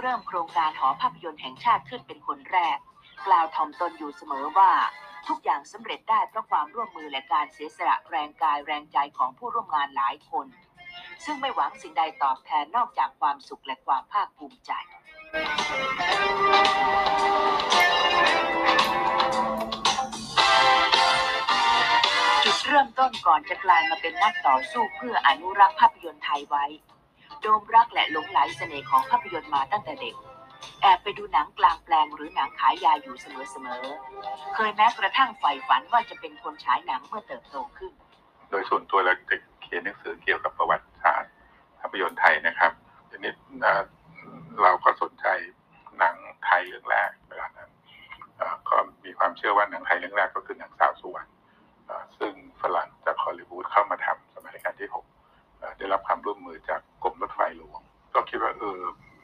เริ่มโครงการหอภาพยนตร์แห่งชาติขึ้นเป็นคนแรก กล่าวถ่อมตนอยู่เสมอว่า ทุกอย่างสำเร็จได้เพราะความร่วมมือและการเสียสละแรงกายแรงใจของผู้ร่วมงานหลายคน ซึ่งไม่หวังสิ่งใดตอบแทนนอกจากความสุขและความภาคภูมิใจจุดเริ่มต้นก่อนจะกลายมาเป็นนักต่อสู้เพื่ออนุรักษ์ภาพยนตร์ไทยไว้ โดมรักและหลงไหลเสน่ห์ของภาพยนตร์มาตั้งแต่เด็ก แอบไปดูหนังกลางแปลงหรือหนังขายยาอยู่เสมอๆ เคยแม้กระทั่งใฝ่ฝันว่าจะเป็นคนฉายหนังเมื่อเติบโตขึ้น โดยส่วนตัวเราจะเขียนหนังสือเกี่ยวกับประวัติศาสตร์ภาพยนตร์ไทยนะครับทีนี้เราก็สนใจหนังไทยเรื่องแรกเวลานั้นก็มีความเชื่อว่าหนังไทยเรื่องแรกก็คือหนังสาวสวรรค์เอ่อซึ่งฝรั่งจากฮอลลีวูดเข้ามาทำสมัยรัชกาลที่หก ได้รับความร่วมมือจากกรมรถไฟหลวง ก็คิดว่าเออ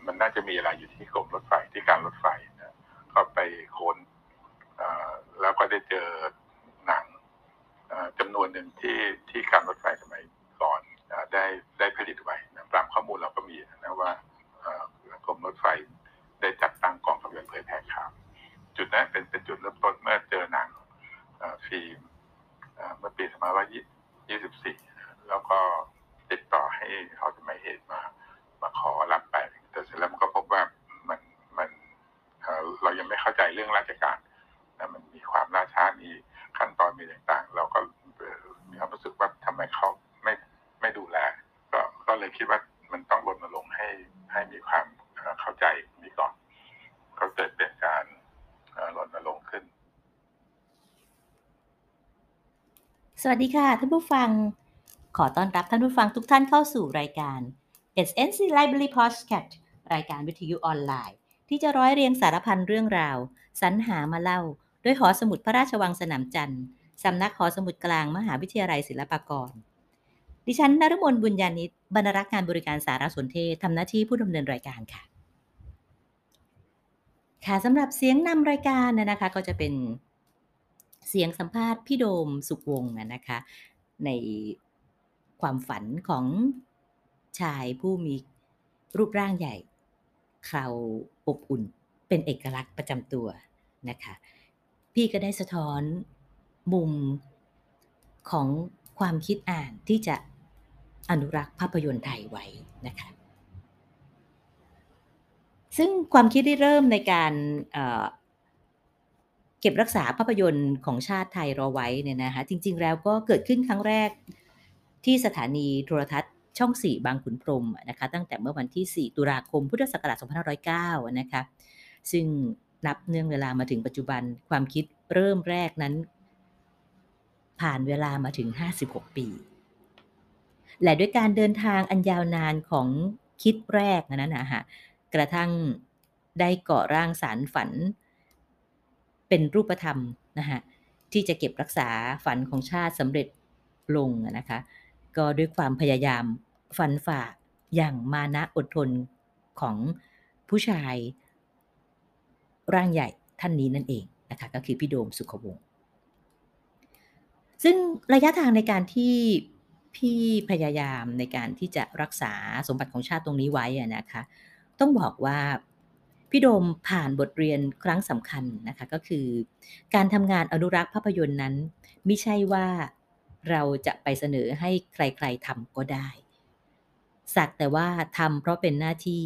มันน่าจะมีอะไรอยู่ที่กรมรถไฟที่การรถไฟนะก็ไปค้นอ่อแล้วก็ได้เจอหนังอ่อจำนวนหนึ่งที่ที่การรถไฟสมัยก่อนอ่อได้ได้ผลิตไว้นะตามข้อมูลเราก็มีนะว่าอ่อกรมรถไฟได้จัดตั้งกองภาพยนตร์เผยแพร่ข่าวจุดนั้นเป็นเป็นจุดเริ่มต้นเมื่อเจอหนังอ่อฟิล์มเอ่อเมื่อปี 2524 แล้วก็ ติดต่อให้เขาจะไม่เหตุมา มาขอรับไป แต่เสร็จแล้วมันก็พบว่ามันมันเออเรายังไม่เข้าใจเรื่องราชการนะมันมีความล่าช้ามีขั้นตอนมีต่างๆ เราก็เอ่อมีความรู้สึกว่าทำไมเขาไม่ไม่ดูแลก็ก็เลยคิดว่ามันต้องรณรงค์ให้ให้มีความเข้าใจนี้ก่อนก็เกิดเป็นการเอ่อรณรงค์ขึ้น สวัสดีค่ะท่านผู้ฟัง ขอต้อนรับท่านผู้ฟังทุกท่านเข้าสู่รายการ SNC Library Podcast รายการวิทยุออนไลน์ ที่จะร้อยเรียงสารพันเรื่องราว สรรหามาเล่า ด้วยหอสมุดพระราชวังสนามจันทร์สำนักหอสมุดกลางมหาวิทยาลัยศิลปากร ดิฉันนรมนบุญญาณิตบรรณรักษ์งานบริการสารสนเทศทำหน้าที่ผู้ดำเนินรายการค่ะ ค่ะสำหรับเสียงนำรายการนะคะ ก็จะเป็นเสียงสัมภาษณ์พี่โดมสุขวงศ์นะคะ ใน ความฝันของชายผู้มีรูปร่างใหญ่เคราอบอุ่น เป็นเอกลักษณ์ประจำตัวนะคะ พี่ก็ได้สะท้อนมุมของความคิดอ่านที่จะอนุรักษ์ภาพยนตร์ไทยไว้นะคะ ซึ่งความคิดที่เริ่มในการเอ่อเก็บรักษาภาพยนตร์ของชาติไทยรอไว้เนี่ยนะคะจริง ๆ แล้วก็เกิดขึ้นครั้งแรก ที่สถานีโทรทัศน์ช่อง 4 บางขุนพรมนะคะตั้งแต่เมื่อวันที่ 4 ตุลาคม พุทธศักราช 2509 นะคะซึ่งนับเนื่องเวลามาถึงปัจจุบันความคิดเริ่มแรกนั้น ผ่านเวลามาถึง 56 ปี และด้วยการเดินทางอันยาวนานของคิดแรกนั้นนะฮะกระทั่งได้ก่อร่างสารฝัน เป็นรูปธรรมนะฮะที่จะเก็บรักษาฝันของชาติสำเร็จลงนะคะ ก็ด้วยความพยายามฟันฝ่าอย่างมานะอดทนของผู้ชายร่างใหญ่ท่านนี้นั่นเองนะคะก็คือพี่โดมสุขวงศ์ซึ่งระยะทางในการที่พี่พยายามในการที่จะรักษาสมบัติของชาติตรงนี้ไว้นะคะ ต้องบอกว่าพี่โดมผ่านบทเรียนครั้งสำคัญนะคะก็คือ การทำงานอนุรักษ์ภาพยนตร์นั้น ไม่ใช่ว่า เราจะไปเสนอให้ใครๆทำก็ได้ สักแต่ว่าทำเพราะเป็นหน้าที่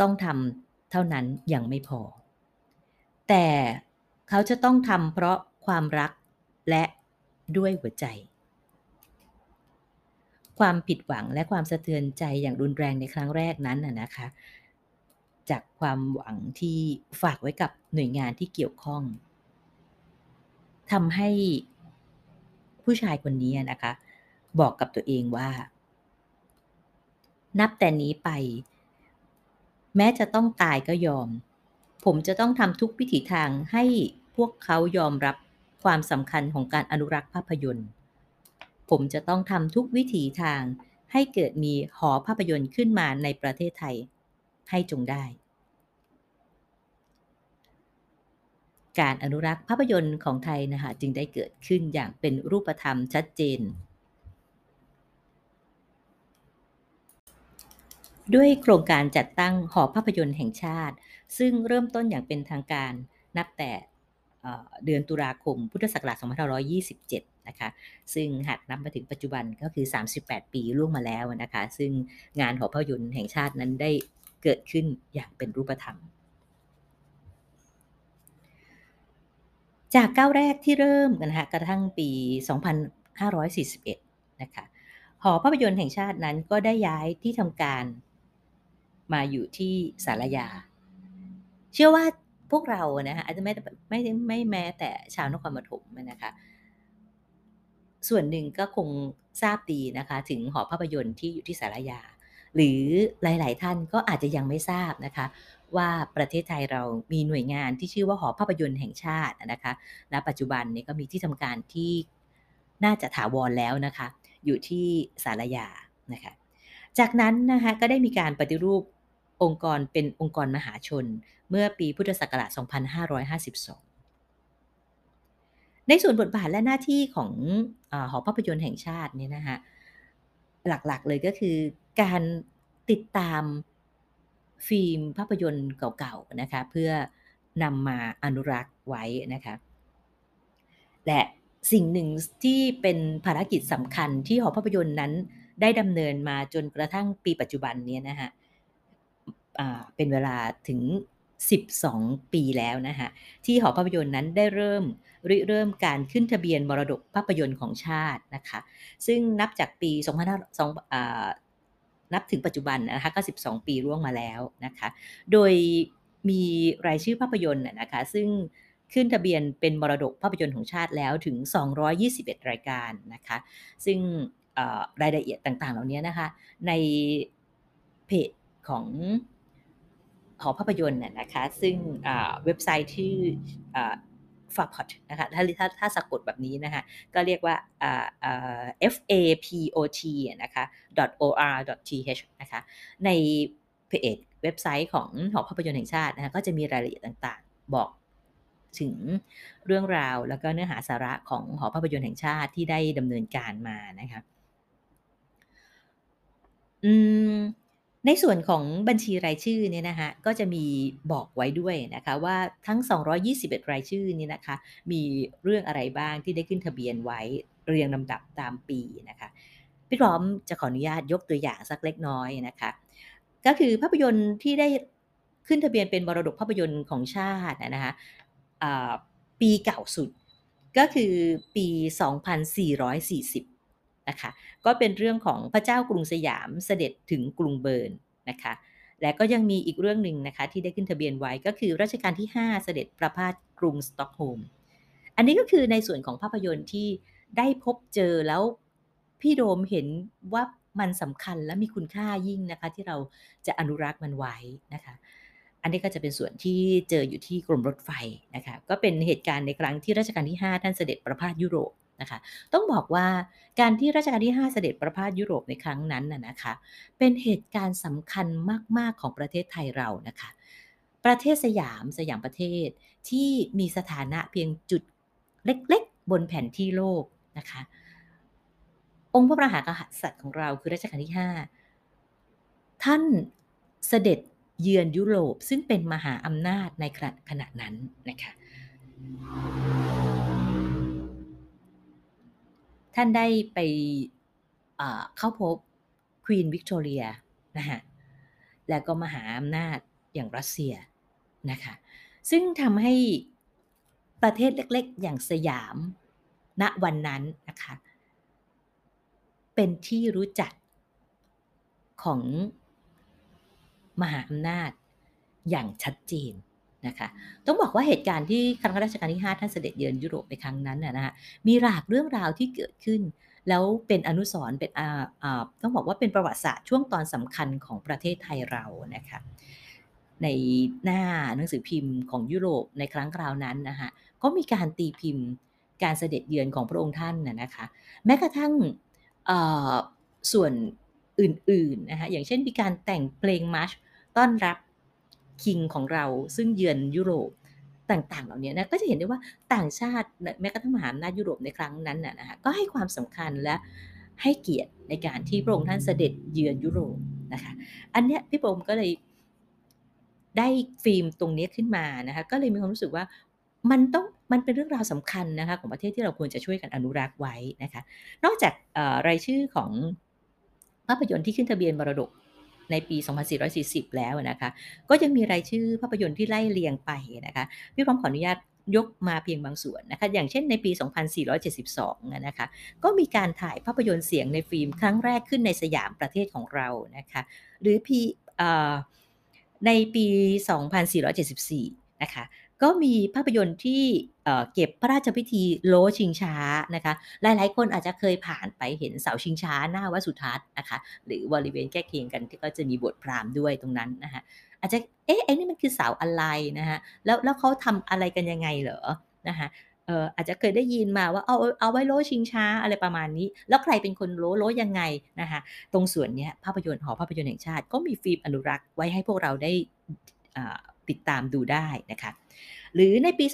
ต้องทำเท่านั้นยังไม่พอ แต่เขาจะต้องทำเพราะความรักและด้วยหัวใจ ความผิดหวังและความสะเทือนใจอย่างรุนแรงในครั้งแรกนั้นนะนะคะ จากความหวังที่ฝากไว้กับหน่วยงานที่เกี่ยวข้องทำให้ ผู้ชายคนนี้นะคะ บอกกับตัวเองว่า นับแต่นี้ไป แม้จะต้องตายก็ยอม ผมจะต้องทำทุกวิถีทางให้พวกเขายอมรับความสำคัญของการอนุรักษ์ภาพยนตร์ ผมจะต้องทำทุกวิถีทางให้เกิดมีหอภาพยนตร์ขึ้นมาในประเทศไทยให้จงได้ การอนุรักษ์ภาพยนตร์ของไทยนะคะจึงได้เกิดขึ้นอย่างเป็นรูปธรรมชัดเจน ด้วยโครงการจัดตั้งหอภาพยนตร์แห่งชาติ ซึ่งเริ่มต้นอย่างเป็นทางการนับแต่เดือนตุลาคมพุทธศักราช2527 นะคะ ซึ่งหากนับมาถึงปัจจุบันก็คือ 38 ปีล่วงมาแล้วนะคะ ซึ่งงานหอภาพยนตร์แห่งชาตินั้นได้เกิดขึ้นอย่างเป็นรูปธรรม จากก้าวแรกที่เริ่มนะคะกระทั่งปี 2541 นะคะหอภาพยนตร์แห่งชาตินั้นก็ได้ย้ายที่ทำการมาอยู่ที่สารยา เชื่อว่าพวกเรานะคะอาจจะไม่ไม่ไม่ไม่แม้แต่ชาวนครปฐมนะคะ ส่วนหนึ่งก็คงทราบดีนะคะ ถึงหอภาพยนตร์ที่อยู่ที่สารยา หรือหลาย ๆ ท่านก็อาจจะยังไม่ทราบนะคะ ว่าประเทศไทยเรามีหน่วยงานที่ชื่อว่าหอภาพยนตร์แห่งชาตินะคะณปัจจุบันนี้ก็มีที่ทำการที่น่าจะถาวรแล้วนะคะ อยู่ที่สารยานะคะ จากนั้นนะคะก็ได้มีการปฏิรูปองค์กรเป็นองค์กรมหาชน เมื่อปีพุทธศักราช 2552ในส่วนบทบาทและหน้าที่ของอหอภาพยนตร์แห่งชาติเนี่ยนะคะหลักๆเลยก็คือการติดตาม ฟิล์มภาพยนตร์เก่าๆนะคะเพื่อนำมาอนุรักษ์ไว้นะคะและสิ่งหนึ่งที่เป็นภารกิจสำคัญที่หอภาพยนตร์นั้นได้ดำเนินมาจนกระทั่งปีปัจจุบันนี้นะคะเป็นเวลาถึง 12 ปีแล้วนะคะที่หอภาพยนตร์นั้นได้เริ่มริเริ่มการขึ้นทะเบียนมรดกภาพยนตร์ของชาตินะคะซึ่งนับจากปี 2500อ่า นับถึงปัจจุบันนะคะก็ 12 ปีร่วงมาแล้วนะคะ โดยมีรายชื่อภาพยนตร์นะคะ ซึ่งขึ้นทะเบียนเป็นมรดกภาพยนตร์ของชาติแล้วถึง 221 รายการนะคะ ซึ่งรายละเอียดต่างๆ เหล่านี้นะคะ ในเพจของหอภาพยนตร์นะคะ ซึ่งเว็บไซต์ที่ อ่า f a p o t นะคะถ้าถ้าถ้าสะกดแบบนี้นะคะก็เรียกว่าอ่าอ่า f a p o t นะคะ .or .th นะคะในเพจเว็บไซต์ของหอภาพยนตร์แห่งชาตินะคะก็จะมีรายละเอียดต่างๆ บอกถึงเรื่องราวแล้วก็เนื้อหาสาระของหอภาพยนตร์แห่งชาติที่ได้ดำเนินการมานะคะอืม ในส่วนของบัญชีรายชื่อเนี่ยนะคะก็จะมีบอกไว้ด้วยนะคะว่าทั้ง 221 รายชื่อนี้นะคะมีเรื่องอะไรบ้างที่ได้ขึ้นทะเบียนไว้เรียงลำดับตามปีนะคะพี่พร้อมจะขออนุญาตยกตัวอย่างสักเล็กน้อยนะคะก็คือภาพยนตร์ที่ได้ขึ้นทะเบียนเป็นมรดกภาพยนตร์ของชาตินะคะปีเก่าสุดก็คือปี 2440 นะคะ ก็เป็นเรื่องของพระเจ้ากรุงสยามเสด็จถึงกรุงเบิร์นนะคะ และก็ยังมีอีกเรื่องหนึ่งนะคะที่ได้ขึ้นทะเบียนไว้ก็คือรัชกาลที่ 5 เสด็จประพาสกรุงสต็อกโฮล์ม อันนี้ก็คือในส่วนของภาพยนตร์ที่ได้พบเจอแล้วพี่โดมเห็นว่ามันสำคัญและมีคุณค่ายิ่งนะคะ ที่เราจะอนุรักษ์มันไว้นะคะ อันนี้ก็จะเป็นส่วนที่เจออยู่ที่กรมรถไฟนะคะ ก็เป็นเหตุการณ์ในครั้งที่รัชกาลที่ 5 ท่านเสด็จประพาสยุโรป นะคะ ต้องบอกว่าการที่รัชกาลที่ 5 เสด็จประพาสยุโรปในครั้งนั้นน่ะนะคะ เป็นเหตุการณ์สำคัญมาก ๆ ของประเทศไทยเรานะคะ ประเทศสยามสยามประเทศที่มีสถานะเพียงจุดเล็ก ๆ บนแผนที่โลกนะคะ องค์พระมหากษัตริย์ของเราคือรัชกาลที่ 5 ท่านเสด็จเยือนยุโรปซึ่งเป็นมหาอำนาจในขณะขณะนั้นนะคะ ท่านได้ไปเข้าพบควีนวิกตอเรียนะคะแล้วก็มหาอำนาจอย่างรัสเซียนะคะซึ่งทำให้ประเทศเล็กๆ อย่างสยามณวันนั้นนะคะเป็นที่รู้จักของมหาอำนาจอย่างชัดเจน นะคะต้องบอกว่าเหตุการณ์ที่ครั้งรัชกาลที่ 5 ท่านเสด็จเยือนยุโรปในครั้งนั้นนะนะคะมีหลากเรื่องราวที่เกิดขึ้น แล้วเป็นอนุสรณ์เป็นต้องบอกว่าเป็นประวัติศาสตร์ช่วงตอนสำคัญของประเทศไทยเรานะคะในหน้าหนังสือพิมพ์ของยุโรปในครั้งคราวนั้นนะคะก็มีการตีพิมพ์การเสด็จเยือนของพระองค์ท่านนะนะคะแม้กระทั่งส่วนอื่นๆนะคะอย่างเช่นมีการแต่งเพลงมาร์ชต้อนรับ คิงของเราซึ่งเยือนยุโรปต่างๆ เหล่านี้นะก็จะเห็นได้ว่าต่างชาติแม้กระทั่งมหาอำนาจยุโรปในครั้งนั้นน่ะนะคะก็ให้ความสำคัญและให้เกียรติในการที่พระองค์ท่านเสด็จเยือนยุโรปนะคะอันเนี้ยพี่ปมก็เลยได้ฟิล์มตรงนี้ขึ้นมานะคะก็เลยมีความรู้สึกว่ามันต้องมันเป็นเรื่องราวสำคัญนะคะของประเทศที่เราควรจะช่วยกันอนุรักษ์ไว้นะคะนอกจากรายชื่อของภาพยนตร์ที่ขึ้นทะเบียนมรดก ในปี 2440 แล้วนะคะ ก็ยังมีรายชื่อภาพยนตร์ที่ไล่เรียงไปนะคะ พี่พร้อมขออนุญาตยกมาเพียงบางส่วนนะคะ อย่างเช่นในปี 2472 นะคะ ก็มีการถ่ายภาพยนตร์เสียงในฟิล์มครั้งแรกขึ้นในสยามประเทศของเรานะคะ หรือพี่ในปี 2474 นะคะ ก็มีภาพยนตร์ที่เก็บพระราชพิธีโลชิงช้านะคะ หลายๆ คนอาจจะเคยผ่านไปเห็นเสาชิงช้าหน้าวัดสุทัศน์นะคะ หรือบริเวณใกล้เคียงกันที่ก็จะมีบทพราหมณ์ด้วยตรงนั้นนะคะอาจจะเอ๊ะไอ้นี่มันคือเสาอะไรนะคะแล้วแล้วเขาทำอะไรกันยังไงเหรอนะคะเอออาจจะเคยได้ยินมาว่าเอาเอาไว้โลชิงช้าอะไรประมาณนี้ แล้วใครเป็นคนโลโลยังไงนะคะตรงส่วนนี้ภาพยนตร์หอภาพยนตร์แห่งชาติ ก็มีฟิล์มอนุรักษ์ไว้ให้พวกเราได้อ่า ติดตามดูได้นะคะหรือในปี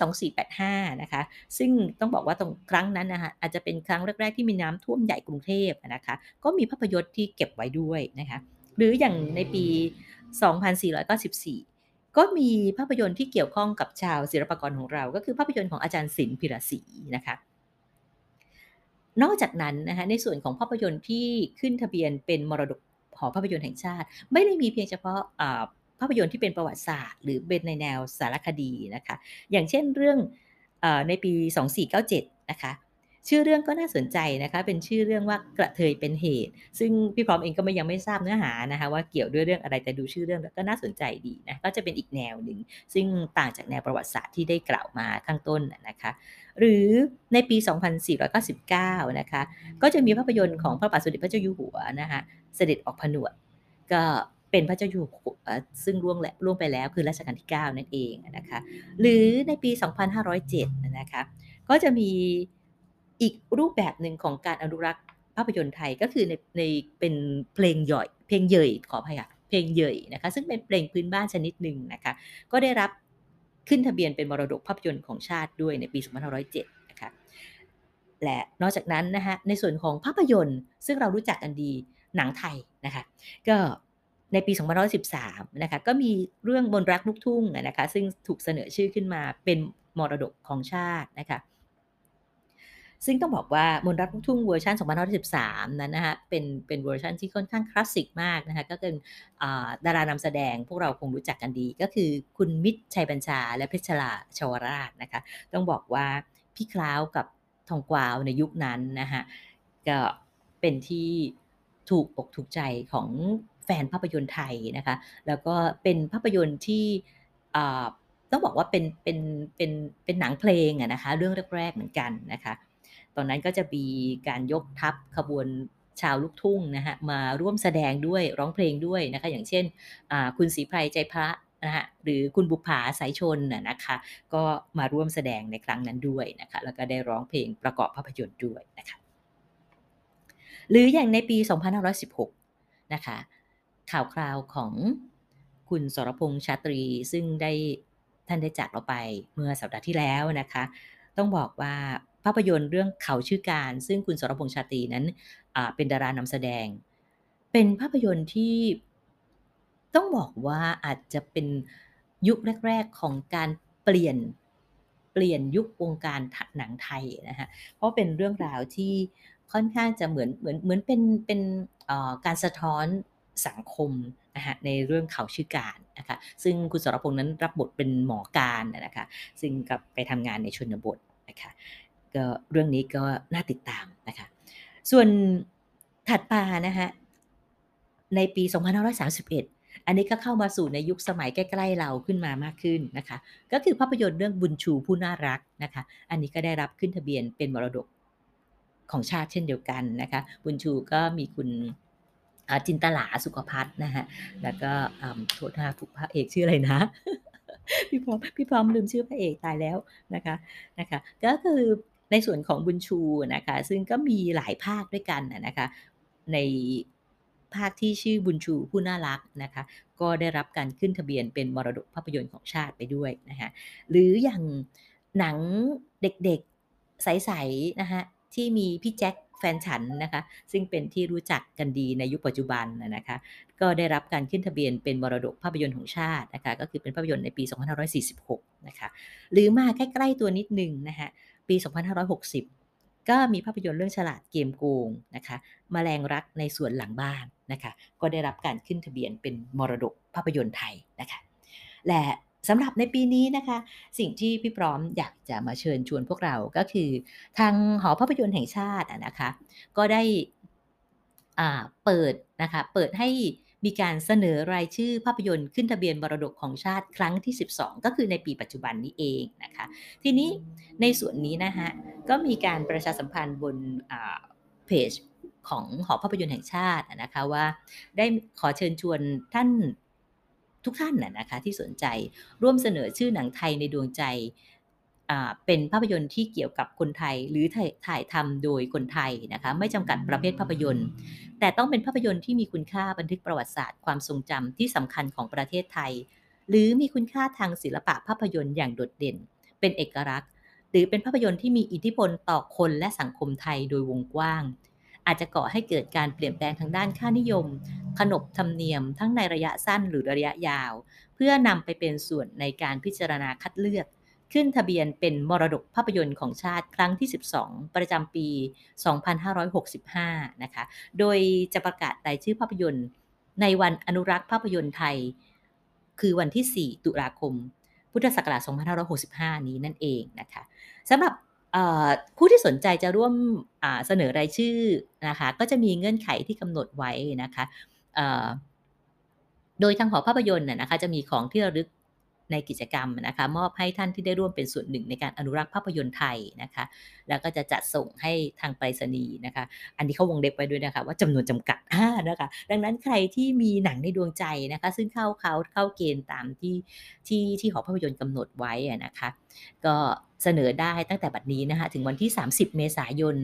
2485 นะคะ ซึ่งต้องบอกว่าตรงครั้งนั้นนะคะอาจจะเป็นครั้งแรก ๆ ที่มีน้ำท่วมใหญ่กรุงเทพนะคะ ก็มีภาพยนตร์ที่เก็บไว้ด้วยนะคะ หรืออย่างในปี 2494 ก็มีภาพยนตร์ที่เกี่ยวข้องกับชาวศิลปากรของเรา ก็คือภาพยนตร์ของอาจารย์ศิลป์พิรศรีนะคะ นอกจากนั้นนะคะ ในส่วนของภาพยนตร์ที่ขึ้นทะเบียนเป็นมรดกหอภาพยนตร์แห่งชาติ ไม่ได้มีเพียงเฉพาะ ภาพยนตร์ที่เป็นประวัติศาสตร์ หรือเป็นในแนวสารคดีนะคะ อย่างเช่นเรื่องอในปี 2497 นะคะ ชื่อเรื่องก็น่าสนใจนะคะ เป็นชื่อเรื่องว่ากระเทยเป็นเหตุ ซึ่งพี่พร้อมเองก็ไม่ยังไม่ทราบเนื้อหานะคะ ว่าเกี่ยวด้วยเรื่องอะไรแต่ดูชื่อเรื่องแล้วก็น่าสนใจดีนะก็จะเป็นอีกแนวหนึ่งซึ่งต่างจากแนวประวัติศาสตร์ที่ได้กล่าวมาข้างต้นนะนะคะ หรือในปี 2499 นะคะ ก็จะมีภาพยนตร์ของพระบาทสมเด็จพระเจ้าอยู่หัวนะคะเสด็จออกผนวดก็ เป็นพระเจ้าอยู่หัวซึ่งล่วงและล่วงไปแล้วคือรัชกาลที่ 9 นั่นเองนะคะหรือในปี 2507 นะคะก็จะมีอีกรูปแบบหนึ่งของการอนุรักษ์ภาพยนตร์ไทยก็คือในในเป็นเพลงย่อยเพลงเย่ยขออภัยค่ะเพลงเย่ยนะคะซึ่งเป็นเพลงพื้นบ้านชนิดหนึ่งนะคะก็ได้รับขึ้นทะเบียนเป็นมรดกภาพยนตร์ของชาติด้วยในปี 2507 นะคะและนอกจากนั้นนะคะในส่วนของภาพยนตร์ซึ่งเรารู้จักกันดีหนังไทยนะคะก็ ในปี 2513 นะคะ ก็มีเรื่องมนรักลูกทุ่งนะคะ ซึ่งถูกเสนอชื่อขึ้นมาเป็นมรดกของชาตินะคะ ซึ่งต้องบอกว่ามนรักลูกทุ่งเวอร์ชัน2513 นั้นนะคะเป็นเป็นเวอร์ชันที่ค่อนข้างคลาสสิกมากนะคะ ก็เป็นอ่าดารานำแสดงพวกเราคงรู้จักกันดี ก็คือคุณมิตรชัยบัญชา และเพชรลาชวราชนะคะ ต้องบอกว่าพี่คล้าวกับทองกวาวในยุคนั้นนะคะก็เป็นที่ถูกอกถูกใจของ แฟนภาพยนตร์ไทยนะคะ แล้วก็เป็นภาพยนตร์ที่ต้องบอกว่าเป็นเป็นเป็นเป็นหนังเพลงอะนะคะ เรื่องแรกๆเหมือนกันนะคะ ตอนนั้นก็จะมีการยกทัพขบวนชาวลูกทุ่งนะคะมาร่วมแสดงด้วยร้องเพลงด้วยนะคะ อย่างเช่นคุณศรีไพรใจพระนะคะหรือคุณบุภาสายชนนะนะคะ ก็มาร่วมแสดงในครั้งนั้นด้วยนะคะ แล้วก็ได้ร้องเพลงประกอบภาพยนตร์ด้วยนะคะ หรืออย่างในปี 2516 นะคะ ข่าวคราวของคุณสรพงษ์ชาตรี ซึ่งได้ท่านได้จากเราไปเมื่อสัปดาห์ที่แล้วนะคะ ต้องบอกว่าภาพยนตร์เรื่องเขาชื่อการ ซึ่งคุณสรพงษ์ชาตรีนั้นเป็นดารานำแสดง เป็นภาพยนตร์ที่ต้องบอกว่าอาจจะเป็นยุคแรก ๆของการเปลี่ยนเปลี่ยนยุควงการหนังไทยนะคะเพราะเป็นเรื่องราวที่ค่อนข้างจะเหมือนเหมือนเหมือนเป็นเป็นการสะท้อน สังคมนะคะในเรื่องเขาชื่อการนะคะซึ่งคุณสรพงษ์นั้นรับบทเป็นหมอการนะคะซึ่งกลับไปทำงานในชนบทนะคะก็เรื่องนี้ก็น่าติดตามนะคะส่วนถัดมานะคะในปี 2531อันนี้ก็เข้ามาสู่ในยุคสมัยใกล้ๆเราขึ้นมามากขึ้นนะคะ ก็คือภาพยนตร์เรื่องบุญชูผู้น่ารักนะคะ อันนี้ก็ได้รับขึ้นทะเบียนเป็นมรดกของชาติเช่นเดียวกันนะคะ บุญชูก็มีคุณ จินตลาสุขภัทรนะคะแล้วก็โทษนะคะพระเอกชื่ออะไรนะ พี่พร้อมพี่พร้อมลืมชื่อพระเอกตายแล้วนะคะนะคะ ก็คือในส่วนของบุญชูนะคะ ซึ่งก็มีหลายภาคด้วยกันนะคะ ในภาคที่ชื่อบุญชูผู้น่ารักนะคะ ก็ได้รับการขึ้นทะเบียนเป็นมรดกภาพยนตร์ของชาติไปด้วยนะคะหรืออย่างหนังเด็กๆใสๆนะคะ ที่มีพี่แจ็คแฟนฉันนะคะซึ่งเป็นที่รู้จักกันดีในยุคปัจจุบันนะคะก็ได้รับการขึ้นทะเบียนเป็นมรดกภาพยนตร์ของชาตินะคะก็คือเป็นภาพยนตร์ในปี 2546 นะคะหรือมาใกล้ๆตัวนิดหนึ่งนะคะปี 2560 ก็มีภาพยนตร์เรื่องฉลาดเกมโกงนะคะมแมลงรักในสวนหลังบ้านนะคะก็ได้รับการขึ้นทะเบียนเป็นมรดกภาพยนตร์ไทยนะคะและ สำหรับในปีนี้นะคะ สิ่งที่พี่พร้อมอยากจะมาเชิญชวนพวกเราก็คือ ทางหอภาพยนตร์แห่งชาตินะคะ ก็ได้เปิดนะคะเปิดให้มีการเสนอรายชื่อภาพยนตร์ขึ้นทะเบียนมรดกของชาติครั้งที่ 12 ก็คือในปีปัจจุบันนี้เองนะคะ ทีนี้ในส่วนนี้นะคะก็มีการประชาสัมพันธ์บนเพจของหอภาพยนตร์แห่งชาตินะคะว่า ได้ขอเชิญชวนท่าน ทุกท่านน่ะนะคะที่สนใจร่วมเสนอชื่อหนังไทยในดวงใจเป็นภาพยนตร์ที่เกี่ยวกับคนไทยหรือถ่ายถ่ายทำโดยคนไทยนะคะไม่จำกัดประเภทภาพยนตร์ แต่ต้องเป็นภาพยนตร์ที่มีคุณค่าบันทึกประวัติศาสตร์ความทรงจำที่สำคัญของประเทศไทย หรือมีคุณค่าทางศิลปะภาพยนตร์อย่างโดดเด่น เป็นเอกลักษณ์ หรือเป็นภาพยนตร์ที่มีอิทธิพลต่อคนและสังคมไทยโดยวงกว้าง อาจจะก่อให้เกิดการเปลี่ยนแปลงทางด้านค่านิยม ขนบธรรมเนียม ทั้งในระยะสั้นหรือระยะยาว เพื่อนำไปเป็นส่วนในการพิจารณาคัดเลือก ขึ้นทะเบียนเป็นมรดกภาพยนตร์ของชาติครั้งที่ 12 ประจำปี 2565 นะคะ โดยจะประกาศรายชื่อภาพยนตร์ ในวันอนุรักษ์ภาพยนตร์ไทย คือวันที่ 4 ตุลาคม พุทธศักราช 2565 นี้นั่นเองนะคะสำหรับ ผู้ที่สนใจจะร่วมเสนอรายชื่อนะคะ ก็จะมีเงื่อนไขที่กำหนดไว้นะคะโดยทางหอภาพยนตร์นะคะ จะมีของที่ระลึกในกิจกรรมนะคะ มอบให้ท่านที่ได้ร่วมเป็นส่วนหนึ่งในการอนุรักษ์ภาพยนตร์ไทยนะคะ แล้วก็จะจัดส่งให้ทางไปรษณีย์นะคะ อันนี้เขาวงเล็บไว้ด้วยนะคะ ว่าจำนวนจำกัดนะคะ ดังนั้นใครที่มีหนังในดวงใจนะคะ ซึ่งเข้าเขาเข้าเกณฑ์ตามที่ที่ที่หอภาพยนตร์กำหนดไว้นะคะ ก็ เสนอได้ตั้งแต่บัดนี้นะคะถึงวันที่ 30 เมษายน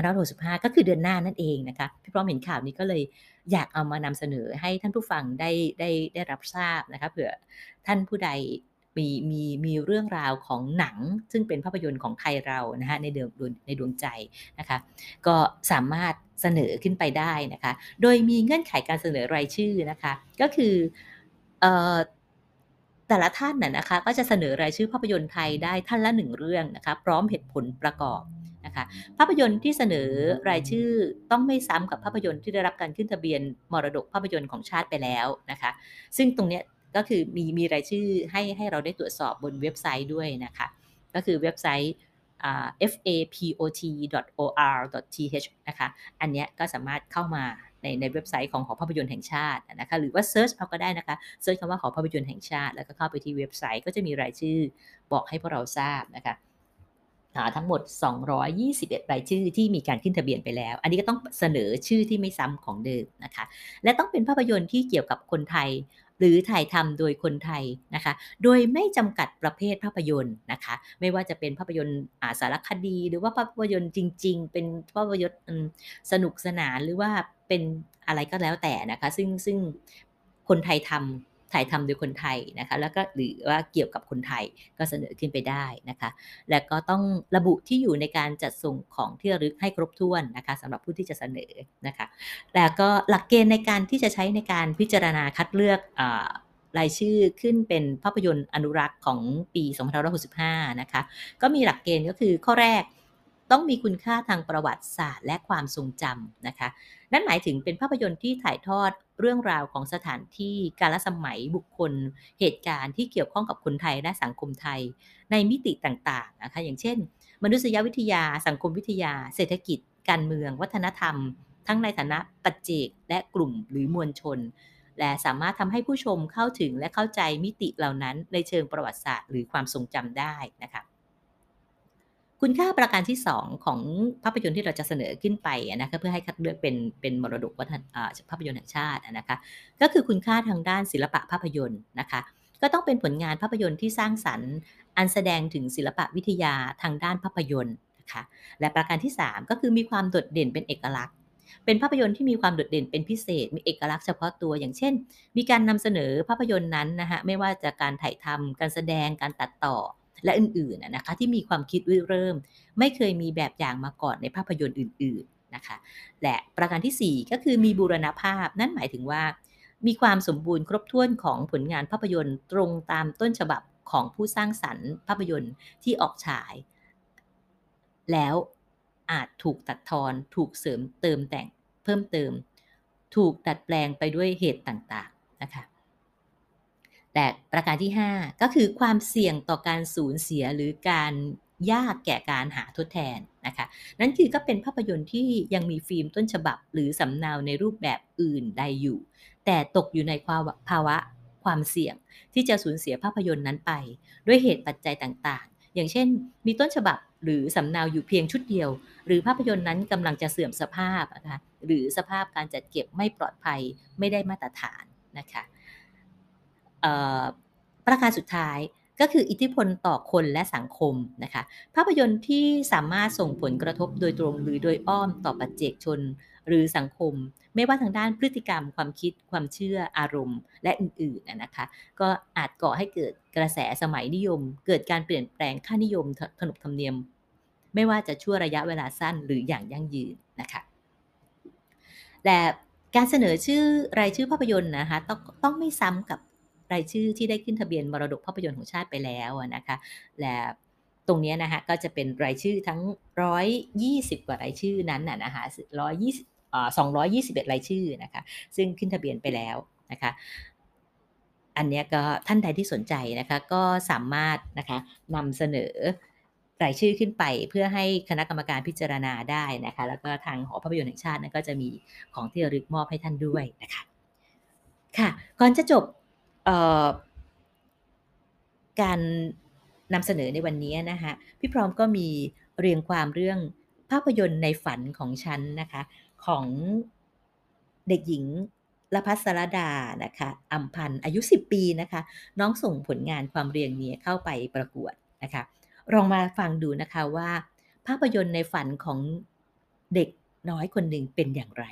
2565 ก็คือเดือนหน้านั่นเองนะคะพี่พร้อมเห็นข่าวนี้ก็เลยอยากเอามานำเสนอให้ท่านผู้ฟังได้ได้ได้รับทราบนะคะเผื่อท่านผู้ใดมีมีมีเรื่องราวของหนัง ซึ่งเป็นภาพยนตร์ของไทยเรานะคะในเดวงในดวงใจนะคะก็สามารถเสนอขึ้นไปได้นะคะ โดยมีเงื่อนไขการเสนอรายชื่อนะคะ ก็คืออ แต่ละท่านน่ะนะคะก็จะเสนอรายชื่อภาพยนตร์ไทยได้ท่านละหนึ่งเรื่องนะคะพร้อมเหตุผลประกอบนะคะภาพยนตร์ที่เสนอรายชื่อต้องไม่ซ้ำกับภาพยนตร์ที่ได้รับการขึ้นทะเบียนมรดกภาพยนตร์ของชาติไปแล้วนะคะซึ่งตรงเนี้ยก็คือมีมีรายชื่อให้ให้เราได้ตรวจสอบบนเว็บไซต์ด้วยนะคะก็คือเว็บไซต์ fapot.or.th นะคะ อันนี้ก็สามารถเข้ามา ในในเว็บไซต์ของหอภาพยนตร์แห่งชาตินะคะหรือว่า search เอาก็ได้นะคะ search คำว่าหอภาพยนตร์แห่งชาติ แล้วก็เข้าไปที่เว็บไซต์ก็จะมีรายชื่อบอกให้พวกเราทราบนะคะทั้งหมด 221 รายชื่อที่มีการขึ้นทะเบียนไปแล้ว อันนี้ก็ต้องเสนอชื่อที่ไม่ซ้ำของเดิมนะคะ และต้องเป็นภาพยนตร์ที่เกี่ยวกับคนไทย หรือถ่ายทำโดยคนไทยนะคะ โดยไม่จำกัดประเภทภาพยนตร์นะคะ ไม่ว่าจะเป็นภาพยนตร์สารคดี หรือว่าภาพยนตร์จริง ๆ เป็นภาพยนตร์สนุกสนานหรือว่าเป็นอะไรก็แล้วแต่นะคะ ซึ่งซึ่งคนไทยทำ ถ่ายทำโดยคนไทยนะคะ แล้วก็หรือว่าเกี่ยวกับคนไทยก็เสนอขึ้นไปได้นะคะ และก็ต้องระบุที่อยู่ในการจัดส่งของที่ระลึกให้ครบถ้วนนะคะสำหรับผู้ที่จะเสนอนะคะ แล้วก็หลักเกณฑ์ในการที่จะใช้ในการพิจารณาคัดเลือกรายชื่อขึ้นเป็นภาพยนตร์อนุรักษ์ของปี2565 นะคะ ก็มีหลักเกณฑ์ก็คือข้อแรกต้องมีคุณค่าทางประวัติศาสตร์และความทรงจำนะคะ นั่นหมายถึงเป็นภาพยนตร์ที่ถ่ายทอดเรื่องราวของสถานที่กาลสมัยบุคคล เหตุการณ์ที่เกี่ยวข้องกับคนไทยและสังคมไทย ในมิติต่างๆนะคะอย่างเช่น มนุษยวิทยา สังคมวิทยา เศรษฐกิจ การเมือง วัฒนธรรม ทั้งในฐานะปัจเจกและกลุ่มหรือมวลชน และสามารถทำให้ผู้ชมเข้าถึงและเข้าใจมิติเหล่านั้นในเชิงประวัติศาสตร์ หรือความทรงจำได้นะคะ คุณค่าประการที่ 2 ของภาพยนตร์ที่เราจะเสนอขึ้นไปนะคะเพื่อให้คัดเลือกเป็นเป็นมรดกวัฒนภาพยนตร์แห่งชาตินะคะก็คือคุณค่าทางด้านศิลปะภาพยนตร์นะคะก็ต้องเป็นผลงานภาพยนตร์ที่สร้างสรรค์อันแสดงถึงศิลปะวิทยาทางด้านภาพยนตร์นะคะและประการที่ 3 ก็คือมีความโดดเด่นเป็นเอกลักษณ์ เป็นภาพยนตร์ที่มีความโดดเด่นเป็นพิเศษ มีเอกลักษณ์เฉพาะตัวอย่างเช่น มีการนำเสนอภาพยนตร์นั้นนะคะไม่ว่าจะการถ่ายทำการแสดงการตัดต่อ และอื่นๆนะคะที่มีความคิดริเริ่ม ไม่เคยมีแบบอย่างมาก่อนในภาพยนตร์อื่น ๆนะคะ และประการที่ 4 ก็คือมีบูรณภาพ นั่นหมายถึงว่า มีความสมบูรณ์ครบถ้วนของผลงานภาพยนตร์ตรงตามต้นฉบับของผู้สร้างสรรค์ภาพยนตร์ที่ออกฉาย แล้วอาจถูกตัดทอนถูกเสริมเติมแต่งเพิ่มเติม ถูกดัดแปลงไปด้วยเหตุต่างๆนะคะ แต่ประการที่ 5 ก็คือความเสี่ยงต่อการสูญเสียหรือการยากแก่การหาทดแทนนะคะ นั่นคือก็เป็นภาพยนตร์ที่ยังมีฟิล์มต้นฉบับ หรือสำเนาในรูปแบบอื่นใดอยู่ แต่ตกอยู่ในความภาวะความเสี่ยงที่จะสูญเสียภาพยนตร์นั้นไป ด้วยเหตุปัจจัยต่างๆ อย่างเช่น มีต้นฉบับหรือสำเนาอยู่เพียงชุดเดียว หรือภาพยนตร์นั้นกำลังจะเสื่อมสภาพนะคะหรือสภาพการจัดเก็บไม่ปลอดภัยไม่ได้มาตรฐานนะคะ ประการสุดท้ายก็คืออิทธิพลต่อคนและสังคมนะคะภาพยนตร์ที่สามารถส่งผลกระทบโดยตรงหรือโดยอ้อมต่อปัจเจกชน หรือสังคม ไม่ว่าทางด้านพฤติกรรม ความคิดความเชื่ออารมณ์ และอื่นๆนะคะก็อาจก่อให้เกิดกระแสสมัยนิยม เกิดการเปลี่ยนแปลงค่านิยมขนบธรรมเนียม ไม่ว่าจะชั่วระยะเวลาสั้นหรืออย่างยั่งยืนนะคะแต่การเสนอชื่อรายชื่อภาพยนตร์นะคะต้องต้องไม่ซ้ำกับ รายชื่อที่ได้ขึ้นทะเบียนมรดกภาพยนตร์ของชาติไปแล้วนะคะ และตรงนี้นะคะก็จะเป็นรายชื่อทั้ง 120 กว่ารายชื่อนั้นนะคะ120อ่า221รายชื่อนะคะ ซึ่งขึ้นทะเบียนไปแล้วนะคะ อันนี้ก็ท่านใดที่สนใจนะคะก็สามารถนะคะนำเสนอรายชื่อขึ้นไปเพื่อให้คณะกรรมการพิจารณาได้นะคะ แล้วก็ทางหอภาพยนตร์แห่งชาตินั้นก็จะมีของที่ระลึกมอบให้ท่านด้วยนะคะ ค่ะ ก่อนจะจบ การนำเสนอในวันนี้นะคะพี่พร้อมก็มีเรียงความเรื่องภาพยนตร์ในฝันของฉันนะคะของเด็กหญิงละพัสรดานะคะอัมพันธ์อายุ 10 ปีนะคะ น้องส่งผลงานความเรียงนี้เข้าไปประกวดนะคะลองมาฟังดูนะคะว่า ภาพยนตร์ในฝันของเด็กน้อยคนหนึ่งเป็นอย่างไร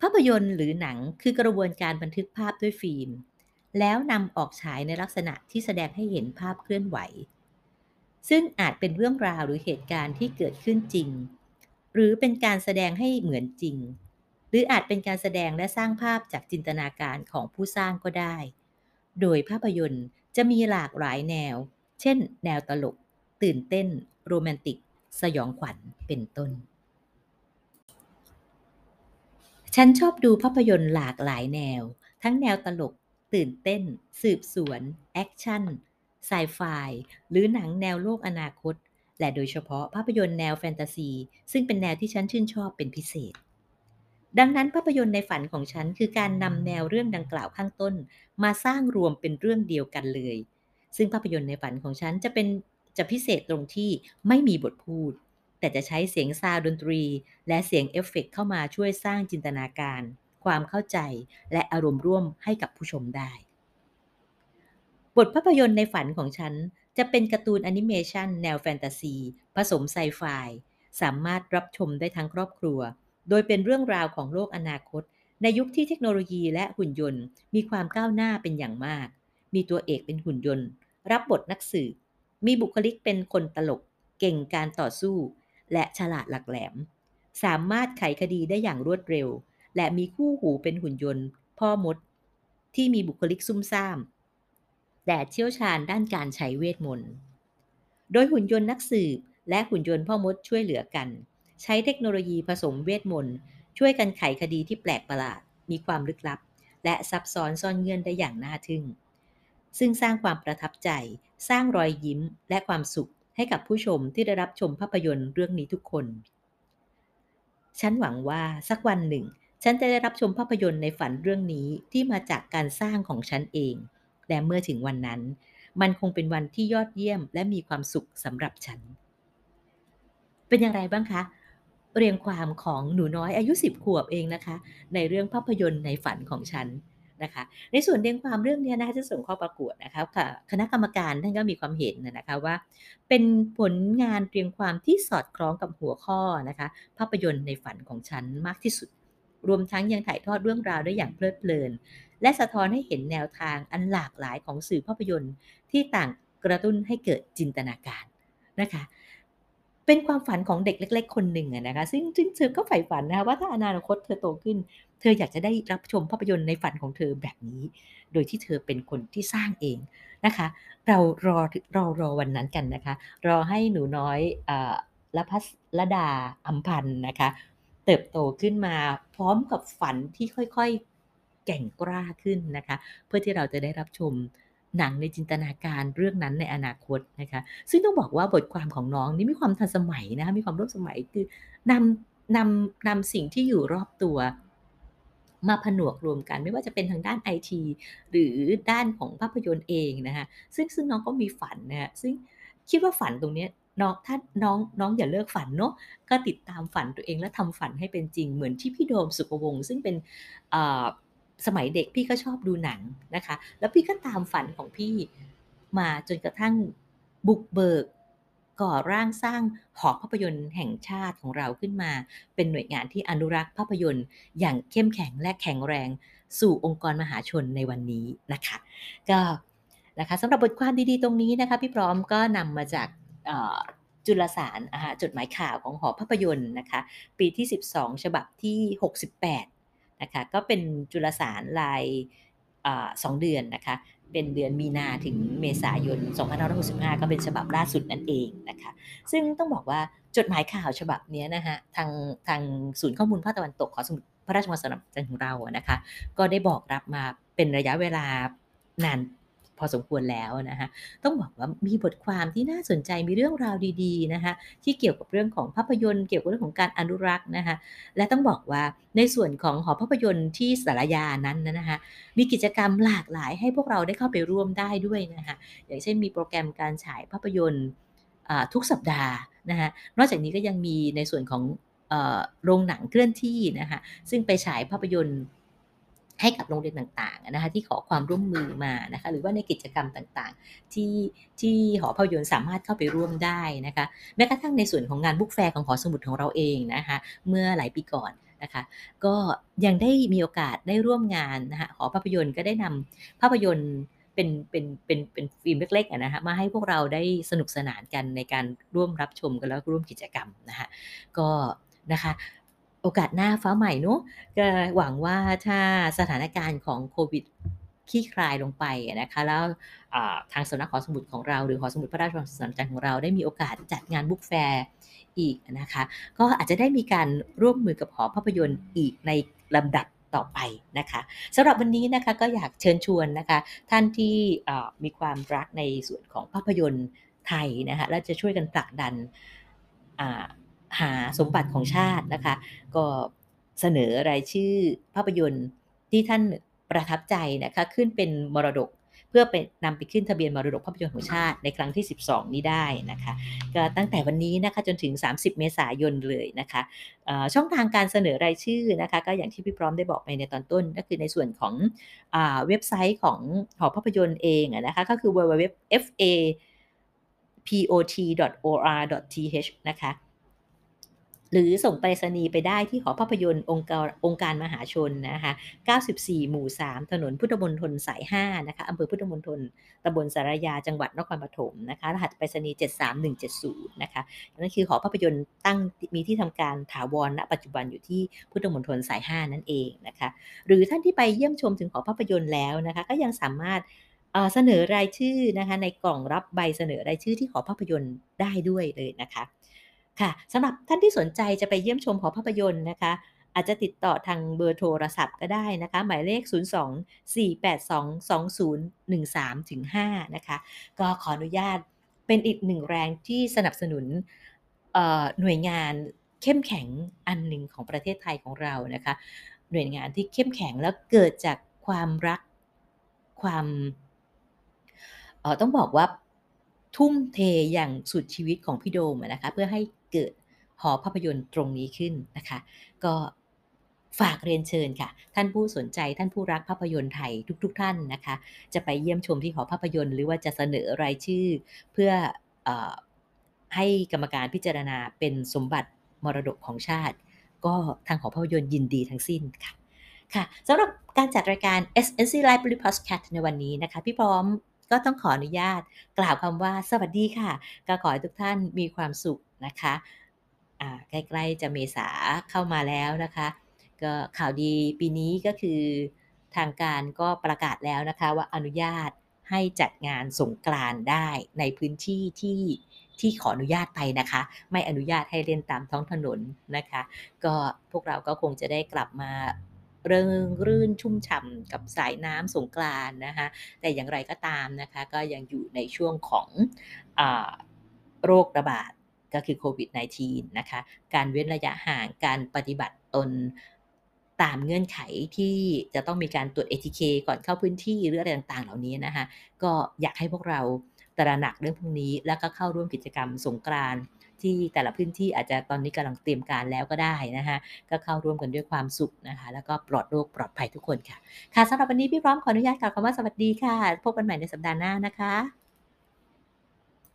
ภาพยนตร์หรือหนังคือกระบวนการบันทึกภาพด้วยฟิล์ม แล้วนำออกฉายในลักษณะที่แสดงให้เห็นภาพเคลื่อนไหว ซึ่งอาจเป็นเรื่องราวหรือเหตุการณ์ที่เกิดขึ้นจริง หรือเป็นการแสดงให้เหมือนจริง หรืออาจเป็นการแสดงและสร้างภาพจากจินตนาการของผู้สร้างก็ได้ โดยภาพยนตร์จะมีหลากหลายแนว เช่น แนวตลก ตื่นเต้น โรแมนติก สยองขวัญเป็นต้น ฉันชอบดูภาพยนตร์หลากหลายแนว ทั้งแนวตลก ตื่นเต้น สืบสวน แอคชั่น ไซไฟ หรือหนังแนวโลกอนาคต และโดยเฉพาะภาพยนตร์แนวแฟนตาซี ซึ่งเป็นแนวที่ฉันชื่นชอบเป็นพิเศษ ดังนั้นภาพยนตร์ในฝันของฉันคือการนำแนวเรื่องดังกล่าวข้างต้น มาสร้างรวมเป็นเรื่องเดียวกันเลย ซึ่งภาพยนตร์ในฝันของฉันจะเป็นจะพิเศษตรงที่ไม่มีบทพูด แต่จะใช้เสียงซาวดนตรี และเสียงเอฟเฟกเข้ามาช่วยสร้างจินตนาการ ความเข้าใจ และอารมณ์ร่วมให้กับผู้ชมได้ บทภาพยนตร์ในฝันของฉัน จะเป็นการ์ตูนแอนิเมชันแนวแฟนตาซี ผสมไซไฟสามารถรับชมได้ทั้งครอบครัว โดยเป็นเรื่องราวของโลกอนาคต ในยุคที่เทคโนโลยีและหุ่นยนต์ มีความก้าวหน้าเป็นอย่างมาก มีตัวเอกเป็นหุ่นยนต์ รับบทนักสืบมีบุคลิกเป็นคนตลก เก่งการต่อสู้ และฉลาดหลักแหลม สามารถไขคดีได้อย่างรวดเร็ว และมีคู่หูเป็นหุ่นยนต์ พ่อมด ที่มีบุคลิกซุ่มซ่าม แต่เชี่ยวชาญด้านการใช้เวทมนต์ โดยหุ่นยนต์นักสืบ และหุ่นยนต์พ่อมดช่วยเหลือกัน ใช้เทคโนโลยีผสมเวทมนต์ ช่วยกันไขคดีที่แปลกประหลาด มีความลึกลับ และซับซ้อนซ่อนเงื่อนได้อย่างน่าทึ่งซึ่งสร้างความประทับใจ สร้างรอยยิ้ม และความสุข ให้กับผู้ชมที่ได้รับชมภาพยนตร์เรื่องนี้ทุกคน ฉันหวังว่าสักวันหนึ่ง ฉันจะได้รับชมภาพยนตร์ในฝันเรื่องนี้ที่มาจากการสร้างของฉันเอง และเมื่อถึงวันนั้น มันคงเป็นวันที่ยอดเยี่ยมและมีความสุขสำหรับฉัน เป็นอย่างไรบ้างคะ เรียงความของหนูน้อยอายุ 10 ขวบเองนะคะ ในเรื่องภาพยนตร์ในฝันของฉัน นะคะ ในส่วนเรียงความเรื่องนี้นะคะจะส่งข้อประกวดนะคะค่ะคณะกรรมการท่านก็มีความเห็นนะคะว่า เป็นผลงานเรียงความที่สอดคล้องกับหัวข้อนะคะภาพยนตร์ในฝันของฉันมากที่สุด รวมทั้งยังถ่ายทอดเรื่องราวได้อย่างเพลิดเพลิน และสะท้อนให้เห็นแนวทางอันหลากหลายของสื่อภาพยนตร์ที่ต่างกระตุ้นให้เกิดจินตนาการนะคะเป็นความฝันของเด็กเล็ก ๆ คนหนึ่งนะคะซึ่งซึ่งเธอก็ใฝ่ฝันนะคะว่าถ้าอนาคตเธอโตขึ้น เธออยากจะได้รับชมภาพยนตร์ในฝันของเธอแบบนี้ โดยที่เธอเป็นคนที่สร้างเองนะคะ เรารอรารอวันนั้นกันนะคะ รอให้หนูน้อยอละพัสรดาอัมพันธ์นะคะ เติบโตขึ้นมาพร้อมกับฝันที่ค่อยๆแก่งกล้าขึ้นนะคะ เพื่อที่เราจะได้รับชมหนังในจินตนาการเรื่องนั้นในอนาคตนะคะ ซึ่งต้องบอกว่าบทความของน้องนี่มีความทันสมัยนะคะมีความร่วมสมัยคือนำนำนำสิ่งที่อยู่รอบตัว มาผนวกรวมกันไม่ว่าจะเป็นทางด้านไอทีหรือด้านของภาพยนตร์เองนะคะซึ่งซึ่งน้องก็มีฝันนะซึ่งคิดว่าฝันตรงนี้น้องถ้าน้องน้องอย่าเลิกฝันเนาะก็ติดตามฝันตัวเองและทำฝันให้เป็นจริงเหมือนที่พี่โดมสุขวงศ์ซึ่งเป็นสมัยเด็กพี่ก็ชอบดูหนังนะคะ แล้วพี่ก็ตามฝันของพี่มาจนกระทั่งบุกเบิก ก่อร่างสร้างหอภาพยนตร์แห่งชาติของเราขึ้นมา เป็นหน่วยงานที่อนุรักษ์ภาพยนตร์ อย่างเข้มแข็งและแข็งแรง สู่องค์กรมหาชนในวันนี้นะคะ ก็นะคะสำหรับบทความดีๆตรงนี้นะคะพี่พร้อมก็นำมาจากจุลสารจดหมายข่าวของหอภาพยนตร์นะคะปีที่ 12 ฉบับที่ 68นะคะก็เป็นจุลสารลายสองเดือนนะคะ เป็นเดือนมีนาถึงเมษายน 2565 ก็เป็นฉบับล่าสุดนั่นเองนะคะ ซึ่งต้องบอกว่าจดหมายข่าวฉบับนี้นะคะทางทางศูนย์ข้อมูลภาคตะวันตกของสมุดพระราชวังสนามจันธ์ของเรานะคะ ก็ได้บอกรับมาเป็นระยะเวลานาน พอสมควรแล้วนะคะต้องบอกว่ามีบทความที่น่าสนใจมีเรื่องราวดีๆนะคะที่เกี่ยวกับเรื่องของภาพยนตร์ เกี่ยวกับเรื่องของการอนุรักษ์นะคะและต้องบอกว่าในส่วนของหอภาพยนตร์ที่สารยานั้นนะคะมีกิจกรรมหลากหลายให้พวกเราได้เข้าไปร่วมได้ด้วยนะคะอย่างเช่นมีโปรแกรมการฉายภาพยนตร์ทุกสัปดาห์นะคะนอกจากนี้ก็ยังมีในส่วนของโรงหนังเคลื่อนที่นะคะซึ่งไปฉายภาพยนตร์ ให้กับโรงเรียนต่างๆนะคะที่ขอความร่วมมือมานะคะหรือว่าในกิจกรรมต่างๆ ที่ที่หอภาพยนตร์สามารถเข้าไปร่วมได้นะคะแม้กระทั่งในส่วนของงาน book fair ของหอสมุดของเราเองนะคะเมื่อหลายปีก่อนนะคะก็ยังได้มีโอกาสได้ร่วมงานนะคะหอภาพยนตร์ก็ได้นำภาพยนตร์เป็นเป็นเป็นเป็นฟิล์มเล็กๆนะคะมาให้พวกเราได้สนุกสนานกันในการร่วมรับชมกันแล้วร่วมกิจกรรมนะคะก็นะคะ โอกาสหน้าฟ้าใหม่เนาะก็หวังว่าถ้าสถานการณ์ของโควิดขี้คลายลงไปนะคะแล้วทางสำนักหอสมุดของเราหรือหอสมุดพระราชวังสนามจันทร์ของเราได้มีโอกาสจัดงานบุ๊กแฟร์อีกนะคะก็อาจจะได้มีการร่วมมือกับหอภาพยนตร์อีกในลำดับต่อไปนะคะสำหรับวันนี้นะคะก็อยากเชิญชวนนะคะท่านที่มีความรักในส่วนของภาพยนตร์ไทยนะคะและจะช่วยกันผลักดัน หาสมบัติของชาตินะคะ ก็เสนอรายชื่อภาพยนตร์ที่ท่านประทับใจนะคะขึ้นเป็นมรดกเพื่อไปนำไปขึ้นทะเบียนมรดกภาพยนตร์ของชาติในครั้งที่ 12 นี้ได้นะคะก็ตั้งแต่วันนี้นะคะจนถึง 30 เมษายนเลยนะคะช่องทางการเสนอรายชื่อนะคะก็อย่างที่พี่พร้อมได้บอกไปในตอนต้น ก็คือในส่วนของอเว็บไซต์ของหอภาพยนตร์เองนะคะก็คือ www.fapot.or.th นะคะ หรือส่งไปรษณีย์ไปได้ที่หอภาพยนตร์องค์การองค์การมหาชนนะคะ 94 หมู่ 3 ถนนพุทธมณฑลสาย 5 นะคะอำเภอพุทธมณฑลตำบลสารยา จังหวัดนครปฐมนะคะ รหัสไปรษณีย์ 73170 นะคะ นั่นคือหอภาพยนตร์ตั้งมีที่ทำการถาวรณปัจจุบันอยู่ที่พุทธมณฑลสาย 5 นั่นเองนะคะ หรือท่านที่ไปเยี่ยมชมถึงหอภาพยนตร์แล้วนะคะ ก็ยังสามารถเสนอรายชื่อนะคะในกล่องรับใบเสนอรายชื่อที่หอภาพยนตร์ได้ด้วยเลยนะคะ ค่ะสำหรับท่านที่สนใจจะไปเยี่ยมชมหอภาพยนตร์นะคะ อาจจะติดต่อทางเบอร์โทรศัพท์ก็ได้นะคะ หมายเลข 02 482 2013ถึง5นะคะ ก็ขออนุญาตเป็นอีกหนึ่งแรงที่สนับสนุนหน่วยงานเข้มแข็งอันหนึ่งของประเทศไทยของเรานะคะ หน่วยงานที่เข้มแข็งแล้วเกิดจากความรักความต้องบอกว่าทุ่มเทอย่างสุดชีวิตของพี่โดมนะคะ เพื่อให้ เกิดหอภาพยนตร์ตรงนี้ขึ้นนะคะ ก็ฝากเรียนเชิญค่ะ ท่านผู้สนใจท่านผู้รักภาพยนตร์ไทยทุกๆทท่านนะคะ จะไปเยี่ยมชมที่หอภาพยนตร์ หรือว่าจะเสนอรายชื่อ เพื่ออให้กรรมการพิจารณาเป็นสมบัติมรดกของชาติ ก็ทางหอภาพยนตร์ยินดีทั้งสิ้นค่ะค่ะสำหรับการจัดรายการ SNC Library Podcast ในวันนี้นะคะ พี่พร้อม ก็ต้องขออนุญาต กล่าวคำว่าสวัสดีค่ะ ก็ขอให้ทุกท่านมีความสุขนะคะใกล้ๆจะเมษาเข้ามาแล้วนะคะ ก็ข่าวดีปีนี้ก็คือทางการก็ประกาศแล้วนะคะว่าอนุญาตให้จัดงานสงกรานได้ในพื้นที่ที่ที่ขออนุญาตไปนะคะ ไม่อนุญาตให้เล่นตามท้องถนนนะคะ ก็พวกเราก็คงจะได้กลับมา เริงรื่นชุ่มฉ่ำกับสายน้ำสงกรานนะคะแต่อย่างไรก็ตามนะคะก็ยังอยู่ในช่วงของอโรคระบาดก็คือโควิด -19 นะคะ การเว้นระยะห่าง การปฏิบัติตนตามเงื่อนไขที่จะต้องมีการตรวจ ATK ก่อนเข้าพื้นที่หรืออะไรต่างๆ เหล่านี้นะคะ ก็อยากให้พวกเราตระหนักเรื่องพวกนี้ แล้วก็เข้าร่วมกิจกรรมสงกรานต์ ที่แต่ละพื้นที่อาจจะตอนนี้กำลังเตรียมการแล้วก็ได้นะคะก็เข้าร่วมกันด้วยความสุขนะคะ แล้วก็ปลอดโรคปลอดภัยทุกคนค่ะ ค่ะสำหรับวันนี้พี่พร้อมขออนุญาตกล่าวคำว่าสวัสดีค่ะ พบกันใหม่ในสัปดาห์หน้านะคะ